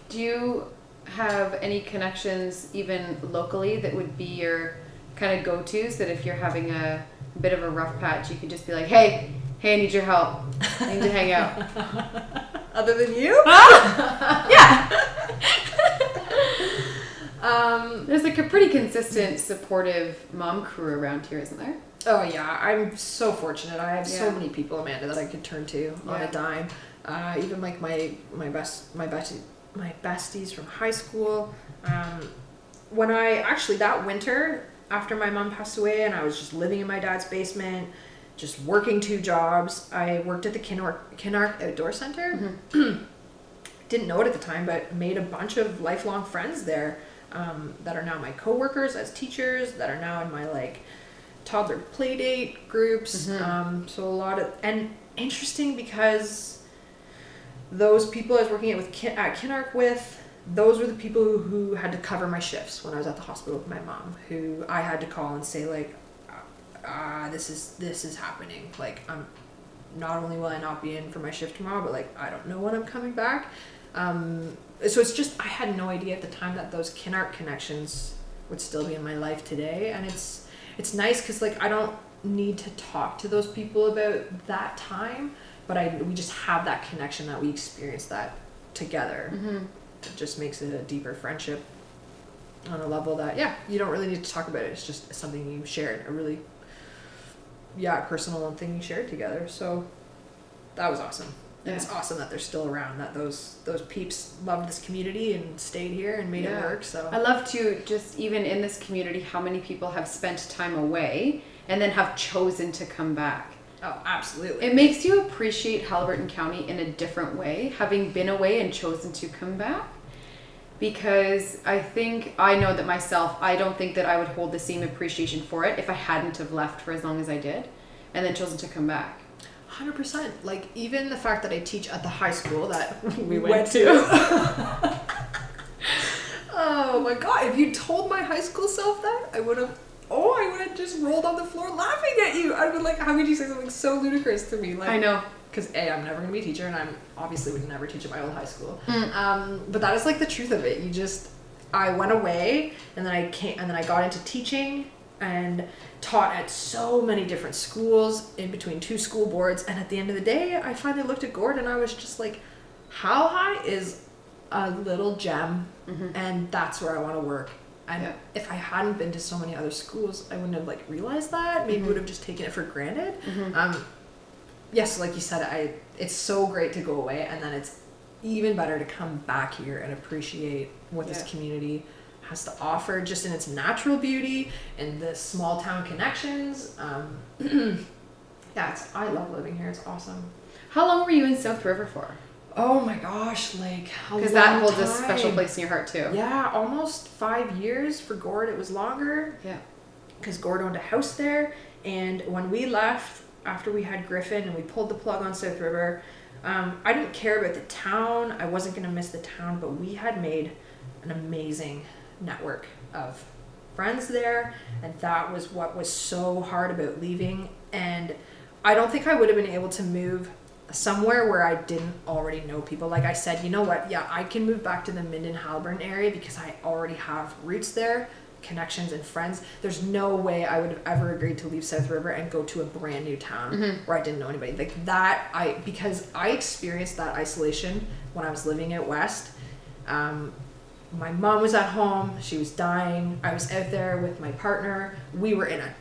Do you have any connections, even locally, that would be your kind of go tos? That if you're having a bit of a rough patch, you could just be like, hey, hey, I need your help. I need to hang out. (laughs) (laughs) Other than you? (laughs) yeah. Um, There's like a pretty consistent, supportive mom crew around here, isn't there? oh yeah, I'm so fortunate. I have so many people, Amanda, that I could turn to on a dime. Uh, even like my my best my bestie my besties from high school. Um, when I actually that winter after my mom passed away and I was just living in my dad's basement, just working two jobs. I worked at the Kinark Kinark Outdoor Center. (clears throat) Didn't know it at the time, but made a bunch of lifelong friends there um, that are now my coworkers as teachers. That are now in my like toddler play date groups. Mhm. Um, so a lot of and interesting because those people I was working at with Kin- at Kinark with, those were the people who, who had to cover my shifts when I was at the hospital with my mom. Who I had to call and say like, ah, this is this is happening. Like I'm not only will I not be in for my shift tomorrow, but like I don't know when I'm coming back. Um, so it's just I had no idea at the time that those Kinark connections would still be in my life today, and it's it's nice because like I don't need to talk to those people about that time, but I we just have that connection that we experienced that together. Mm-hmm. It just makes it a deeper friendship on a level that yeah you don't really need to talk about it. It's just something you shared a really yeah personal thing you shared together. So that was awesome. And it's awesome that they're still around. That those those peeps loved this community and stayed here and made Yeah. it work. So I love to just even in this community how many people have spent time away and then have chosen to come back. oh absolutely. It makes you appreciate Haliburton County in a different way, having been away and chosen to come back. Because I think I know that myself, I don't think that I would hold the same appreciation for it if I hadn't have left for as long as I did and then chosen to come back. Hundred percent. Like even the fact that I teach at the high school that (laughs) we went went to. (laughs) oh my god! If you told my high school self that, I would have. Oh, I would have just rolled on the floor laughing at you. I'd been like, "How could you say something so ludicrous to me?" Like, I know. because a I'm never gonna be a teacher, and I'm obviously would never teach at my old high school. Mm. Um, but that is like the truth of it. You just I went away, and then I came, and then I got into teaching and taught at so many different schools in between two school boards. And at the end of the day, I finally looked at Gord, and I was just like, "How high is a little gem?" Mhm. And that's where I want to work. And Yeah. if I hadn't been to so many other schools, I wouldn't have like realized that. Maybe Mhm. would have just taken it for granted. Mhm. Um, yes, like you said, I it's so great to go away, and then it's even better to come back here and appreciate what this community has to offer, just in its natural beauty and the small town connections. Um, (clears throat) Yeah, it's, I love living here. It's awesome. How long were you in South River for? Oh my gosh, like Because that holds a special place in your heart too. Yeah, almost five years for Gord. It was longer Yeah. because Gord owned a house there. And when we left after we had Griffin and we pulled the plug on South River, um, I didn't care about the town. I wasn't gonna miss the town, but we had made an amazing network of friends there, and that was what was so hard about leaving. And I don't think I would have been able to move somewhere where I didn't already know people. Like I said, you know what? Yeah, I can move back to the Minden Haliburton area because I already have roots there, connections and friends. There's no way I would have ever agreed to leave South River and go to a brand new town where I didn't know anybody. Like that, I because I experienced that isolation when I was living out west. Um, my mom was at home she was dying i was out there with my partner we were in an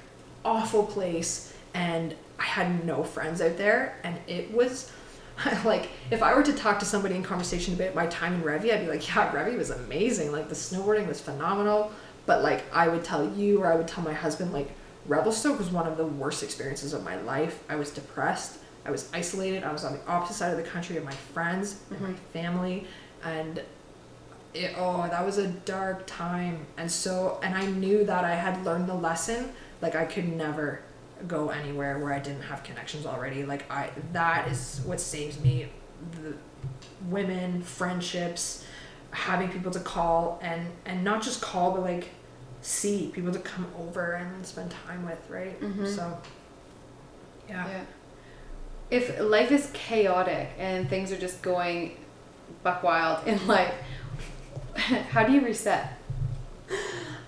awful place and i had no friends out there and it was (laughs) like if i were to talk to somebody in conversation about my time in revy i'd be like yeah revy was amazing like the snowboarding was phenomenal. But like i would tell you or i would tell my husband like revelstoke was one of the worst experiences of my life. I was depressed i was isolated i was on the opposite side of the country of my friends and my mm-hmm. family and it, oh that was a dark time and so and i knew that i had learned the lesson like i could never go anywhere where i didn't have connections already like i that is what saves me the women friendships having people to call and and not just call but like see people to come over and spend time with right Mhm. so yeah. Yeah. If life is chaotic and things are just going buck wild (laughs) in life, (laughs) how do you reset?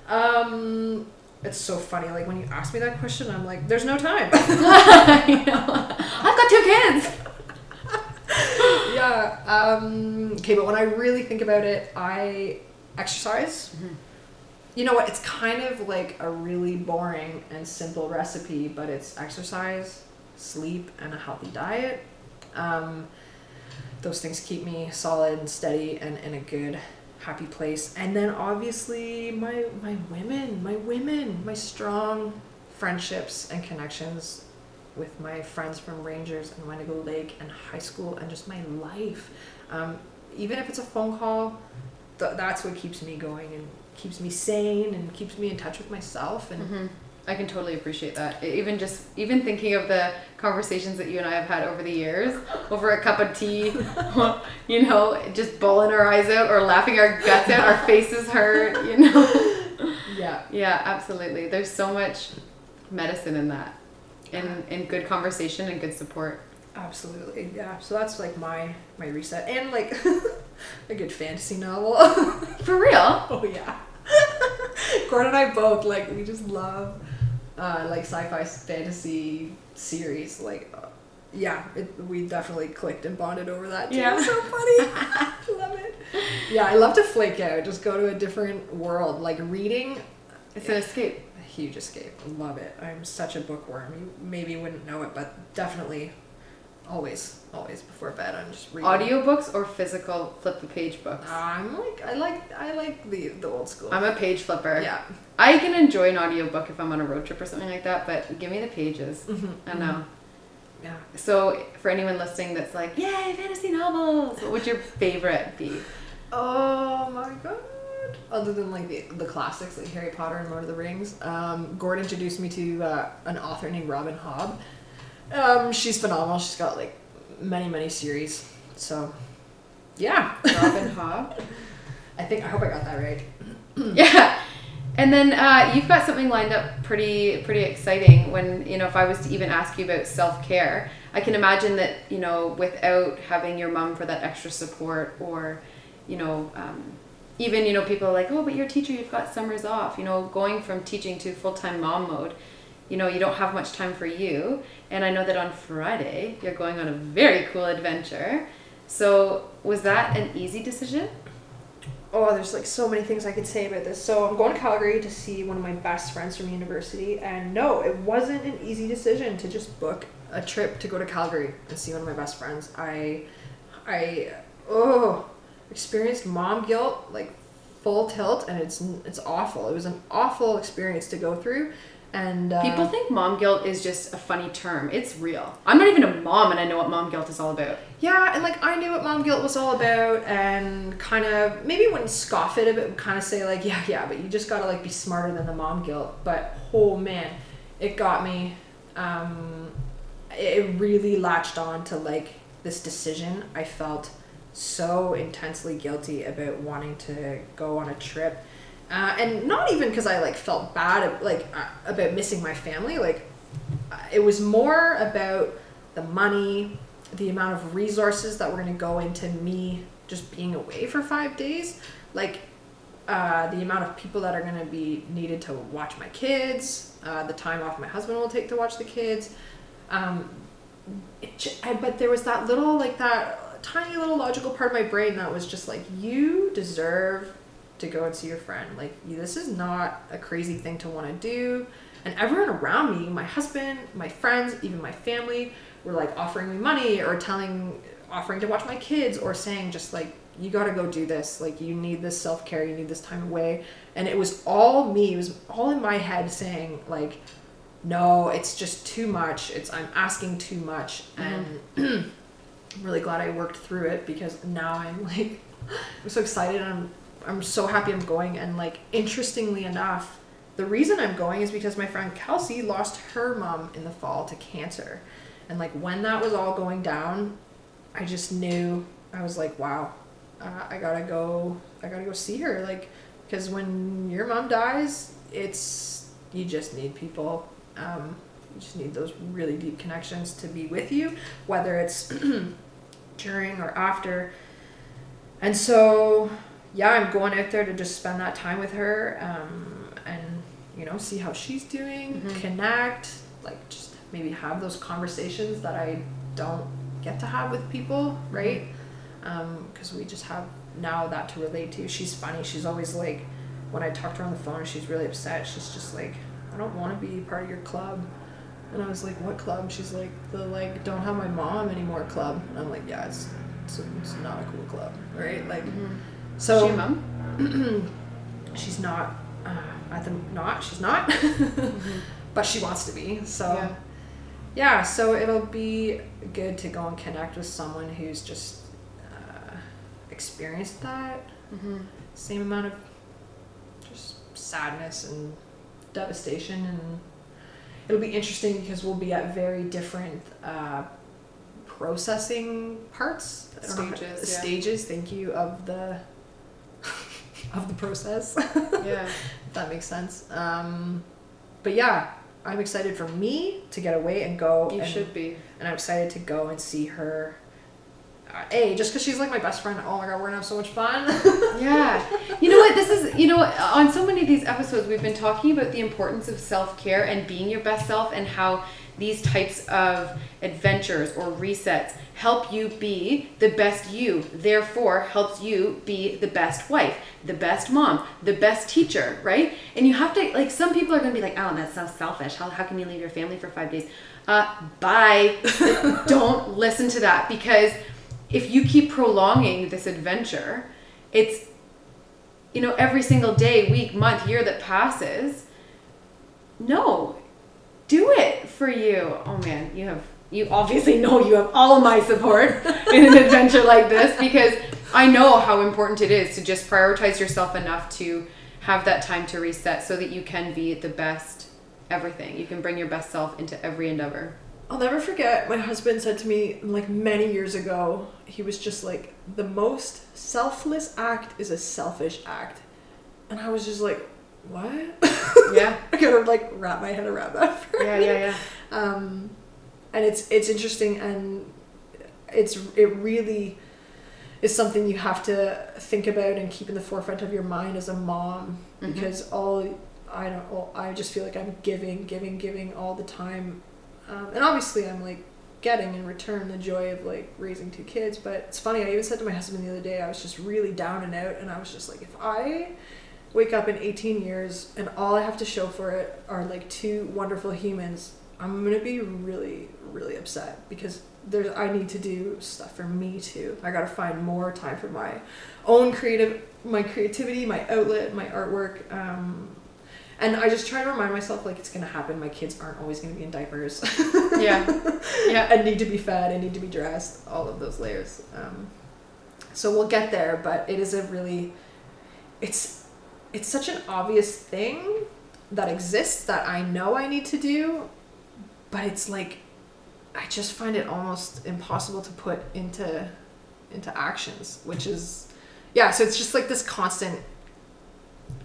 um it's so funny like when you ask me that question i'm like there's no time (laughs) (laughs) I know. I've got two kids. yeah. Um, okay, but when I really think about it, I exercise. You know what? It's kind of like a really boring and simple recipe, but it's exercise, sleep, and a healthy diet. Um, those things keep me solid and steady and in a good, happy place. And then obviously my my women, my women, my strong friendships and connections with my friends from Rangers and Wendigo Lake and high school and just my life. Um, even if it's a phone call, th- that's what keeps me going and keeps me sane and keeps me in touch with myself. And hmm I can totally appreciate that. Even just even thinking of the conversations that you and I have had over the years, over a cup of tea, (laughs) you know, just bawling our eyes out or laughing our guts out, our (laughs) faces hurt, you know. (laughs) yeah, Yeah, absolutely. There's so much medicine in that, in in good conversation and good support. absolutely. Yeah. So that's like my my reset and like a good fantasy novel. For real. oh yeah. Gordon and I both like we just love uh, like sci-fi fantasy series. Like, uh, yeah, it, we definitely clicked and bonded over that too. Yeah. It's so funny. (laughs) love it. Yeah, I love to flake out. Just go to a different world. Like reading, It's an escape. a huge escape. Love it. I'm such a bookworm. You maybe wouldn't know it, but definitely, always, always before bed, I'm just reading. Audiobooks or physical flip the page books. I'm like I like I like the the old school. I'm a page flipper. yeah. I can enjoy an audiobook if I'm on a road trip or something like that, but give me the pages. Mhm, I know. Yeah. So for anyone listening that's like, yay, fantasy novels, what would your favorite be? Oh my god. Other than like the, the classics like Harry Potter and Lord of the Rings, um, Gord introduced me to uh, an author named Robin Hobb. Um, she's phenomenal. She's got like many, many series. So, yeah. Robin Hobb. I think, I hope I got that right. (clears throat) yeah. And then uh, you've got something lined up pretty pretty exciting. When you know, if I was to even ask you about self care, I can imagine that you know, without having your mom for that extra support, or you know, um, even you know, people are like, oh, but you're a teacher, you've got summers off. You know, going from teaching to full time mom mode, you know, you don't have much time for you. And I know that on Friday you're going on a very cool adventure. So was that an easy decision? Oh, there's like so many things I could say about this. So I'm going to Calgary to see one of my best friends from university, and no, it wasn't an easy decision to just book a trip to go to Calgary and see one of my best friends. I, I, oh, experienced mom guilt like full tilt, and it's it's awful. It was an awful experience to go through, And uh, People think mom guilt is just a funny term. It's real. I'm not even a mom and I know what mom guilt is all about. Yeah, and like I knew what mom guilt was all about, and kind of maybe wouldn't scoff it a bit, kind of say like, yeah, yeah, but you just gotta like be smarter than the mom guilt. But oh man, it got me. Um, it really latched on to like this decision. I felt so intensely guilty about wanting to go on a trip. Uh, and not even because I like felt bad like uh, about missing my family. Like uh, it was more about the money, the amount of resources that were going to go into me just being away for five days. Like uh, the amount of people that are going to be needed to watch my kids, uh, the time off my husband will take to watch the kids. Um, it, but there was that little like that tiny little logical part of my brain that was just like you deserve to go and see your friend. Like this is not a crazy thing to want to do. And everyone around me my husband my friends even my family were like offering me money or telling offering to watch my kids or saying just like you got to go do this. Like you need this self-care. You need this time away. And it was all me. It was all in my head saying like no it's just too much. It's i'm asking too much. Mm-hmm. And (clears throat) i'm really glad i worked through it because now i'm like (laughs) i'm so excited. And i'm i'm so happy i'm going and like interestingly enough the reason i'm going is because my friend kelsey lost her mom in the fall to cancer. And like when that was all going down i just knew i was like wow uh, i gotta go i gotta go see her. Like because when your mom dies it's you just need people. Um, you just need those really deep connections to be with you whether it's (clears throat) during or after. And so yeah i'm going out there to just spend that time with her um, and you know see how she's doing Mhm. connect like just maybe have those conversations that i don't get to have with people right? Because we just have now that to relate to. She's funny. She's always like when i talk to her on the phone she's really upset. She's just like i don't want to be part of your club. And i was like what club? She's like the like don't have my mom anymore club. And i'm like yeah it's it's, it's not a cool club right? Like So, so she mom? (clears throat) she's not uh, at the not she's not (laughs) but she wants to be so Yeah. yeah. so it'll be good to go and connect with someone who's just uh, experienced that Mm-hmm. same amount of just sadness and devastation and it'll be interesting because we'll be at very different uh, processing parts I don't know how- Stages, yeah. stages thank you of the of the process (laughs) Yeah. if that makes sense um, but yeah i'm excited for me to get away and go You and, should be. and i'm excited to go and see her uh, a just because she's like my best friend oh my god we're gonna have so much fun (laughs) Yeah. You know what? This is, you know, on so many of these episodes, we've been talking about the importance of self care and being your best self and how these types of adventures or resets help you be the best you, therefore, helps you be the best wife, the best mom, the best teacher, right? And you have to, like, some people are going to be like, oh, that's so selfish. How, how can you leave your family for five days? Uh, bye. (laughs) Don't listen to that because if you keep prolonging this adventure, it's you know every single day week month year that passes no do it for you. Oh man you have you obviously know you have all my support (laughs) in an adventure like this because i know how important it is to just prioritize yourself enough to have that time to reset so that you can be the best everything. You can bring your best self into every endeavor. I'll never forget my husband said to me like many years ago, he was just like, the most selfless act is a selfish act. And I was just like, what? yeah (laughs) I gotta like wrap my head around that for yeah minute. yeah yeah um, and it's it's interesting and it's it really is something you have to think about and keep in the forefront of your mind as a mom Mhm. because all I don't well, I just feel like I'm giving giving giving all the time um, and obviously I'm like getting in return the joy of like raising two kids but it's funny I even said to my husband the other day I was just really down and out and I was just like if I wake up in 18 years and all I have to show for it are like two wonderful humans, I'm gonna be really, really upset because there's I need to do stuff for me too. I gotta find more time for my own creative, my creativity, my outlet, my artwork. Um, And I just try to remind myself like it's gonna happen. My kids aren't always gonna be in diapers. Yeah. (laughs) Yeah. and need to be fed and need to be dressed. All of those layers. Um, so we'll get there, but it is a really, it's, it's such an obvious thing that exists that I know I need to do, but it's like, I just find it almost impossible to put into, into actions, which is, yeah. So it's just like this constant,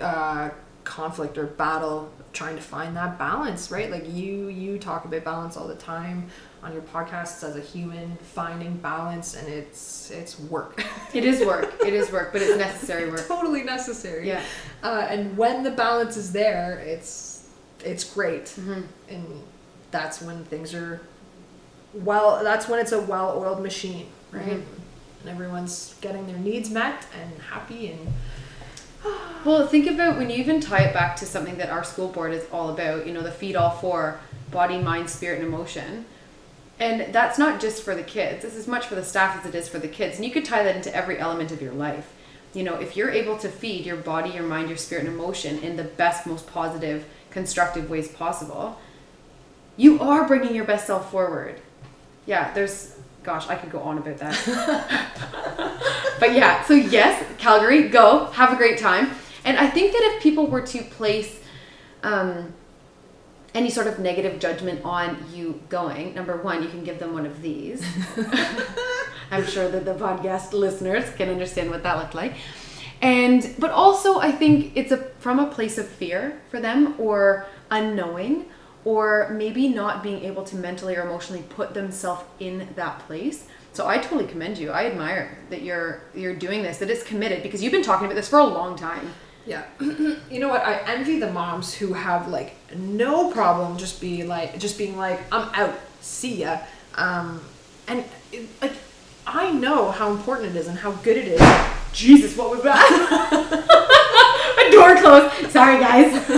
uh, conflict or battle trying to find that balance right like you you talk about balance all the time on your podcasts as a human finding balance and it's it's work It is work. It is work, but it's necessary work. totally necessary Yeah. uh, and when the balance is there it's it's great hmm and that's when things are well that's when it's a well-oiled machine right Mhm. and everyone's getting their needs met and happy and (sighs) Well, think about when you even tie it back to something that our school board is all about, you know, the feed all four body, mind, spirit, and emotion. And that's not just for the kids, it's as much for the staff as it is for the kids. And you could tie that into every element of your life. You know, if you're able to feed your body, your mind, your spirit, and emotion in the best, most positive, constructive ways possible, you are bringing your best self forward. Yeah, there's, gosh, I could go on about that. (laughs) but yeah, so yes, Calgary, go, have a great time. And I think that if people were to place um, any sort of negative judgment on you going, number one, you can give them one of these. (laughs) I'm sure that the podcast listeners can understand what that looked like. And but also I think it's a from a place of fear for them or unknowing or maybe not being able to mentally or emotionally put themselves in that place. So I totally commend you. I admire that you're you're doing this, that it's committed because you've been talking about this for a long time. Yeah. (clears throat) you know what? I envy the moms who have like no problem just be like just being like, I'm out. See ya. Um and it, like I know how important it is and how good it is. Jesus, what was that? (laughs) a door closed. Sorry guys. (laughs)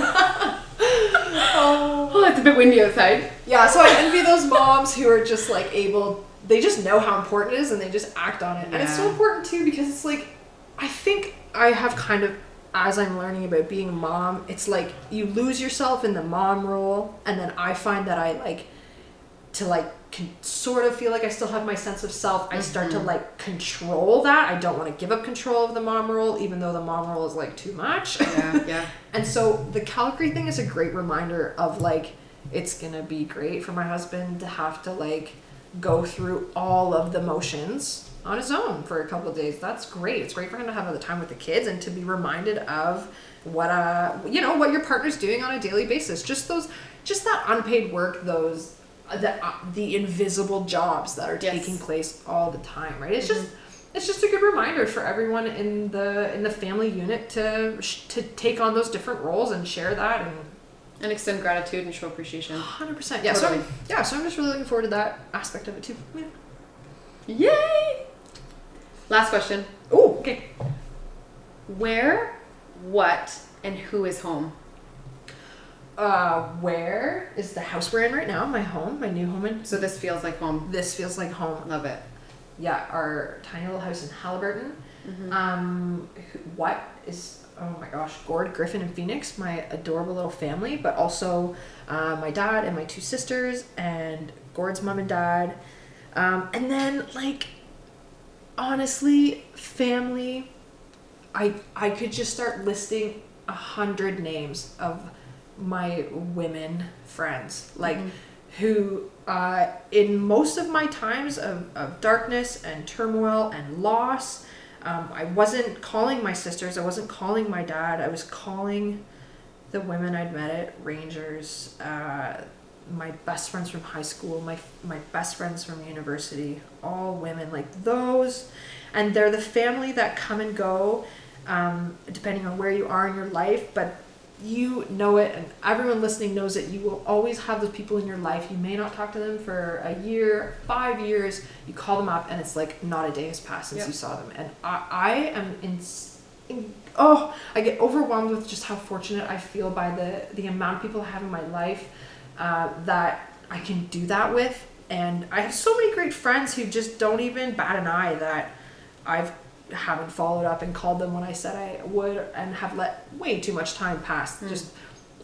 oh, it's a bit windy outside. Yeah, so I envy those moms who are just like able they just know how important it is and they just act on it. And it's so important too because it's like I think I have kind of as I'm learning about being a mom, it's like you lose yourself in the mom role and then I find that I like to like can sort of feel like I still have my sense of self. I start to mm-hmm. like control that. I don't want to give up control of the mom role even though the mom role is like too much. Yeah, yeah. (laughs) And so the Calgary thing is a great reminder of like it's gonna be great for my husband to have to like go through all of the motions on his own for a couple of days. That's great. It's great for him to have the time with the kids and to be reminded of what uh you know what your partner's doing on a daily basis. Just those just that unpaid work, those the uh, the invisible jobs that are Yes. taking place all the time, right? It's just it's just a good reminder for everyone in the in the family unit to to take on those different roles and share that and And extend gratitude and show appreciation. 100% yeah Totally. so yeah so i'm just really looking forward to that aspect of it too yeah. Yay! Last question. oh okay Where, what, and who is home? uh where is the house we're in right now my home my new home and So this feels like home. this feels like home Love it. yeah our tiny little house in haliburton Mm-hmm. um who- what is oh my gosh gord griffin and phoenix my adorable little family but also uh, my dad and my two sisters and gord's mom and dad um, and then like honestly family i i could just start listing a hundred names of my women friends like Mhm. who uh, in most of my times of, of darkness and turmoil and loss um, i wasn't calling my sisters i wasn't calling my dad i was calling the women i'd met at rangers uh, my best friends from high school my my best friends from university all women like those and they're the family that come and go um, depending on where you are in your life but you know it and everyone listening knows it. You will always have those people in your life. You may not talk to them for a year five years. You call them up and it's like not a day has passed since Yep. you saw them. And i, I am in, in oh i get overwhelmed with just how fortunate i feel by the the amount of people i have in my life uh, that i can do that with and i have so many great friends who just don't even bat an eye that i've haven't followed up and called them when I said I would and have let way too much time pass. Mm. Just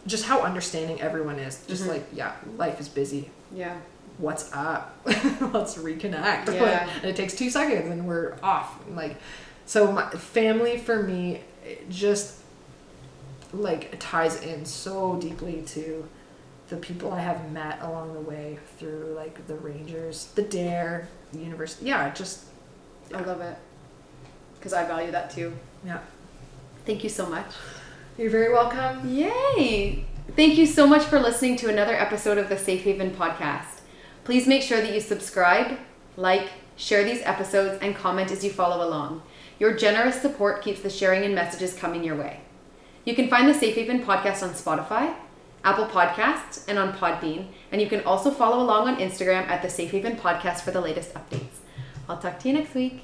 just how understanding everyone is. Just Mhm. like, yeah, life is busy. Yeah. What's up? (laughs) Let's reconnect. Yeah. (laughs) and it takes two seconds and we're off. Like, so my family for me it just like ties in so deeply to the people I have met along the way through like the Rangers, the Dare, the university. Yeah, just I love it. Because I value that too. yeah. Thank you so much. You're very welcome. Yay! Thank you so much for listening to another episode of the Safe Haven podcast. Please make sure that you subscribe, like, share these episodes, and comment as you follow along. Your generous support keeps the sharing and messages coming your way. You can find the Safe Haven podcast on Spotify, Apple Podcasts, and on Podbean, and you can also follow along on Instagram at the Safe Haven podcast for the latest updates. I'll talk to you next week.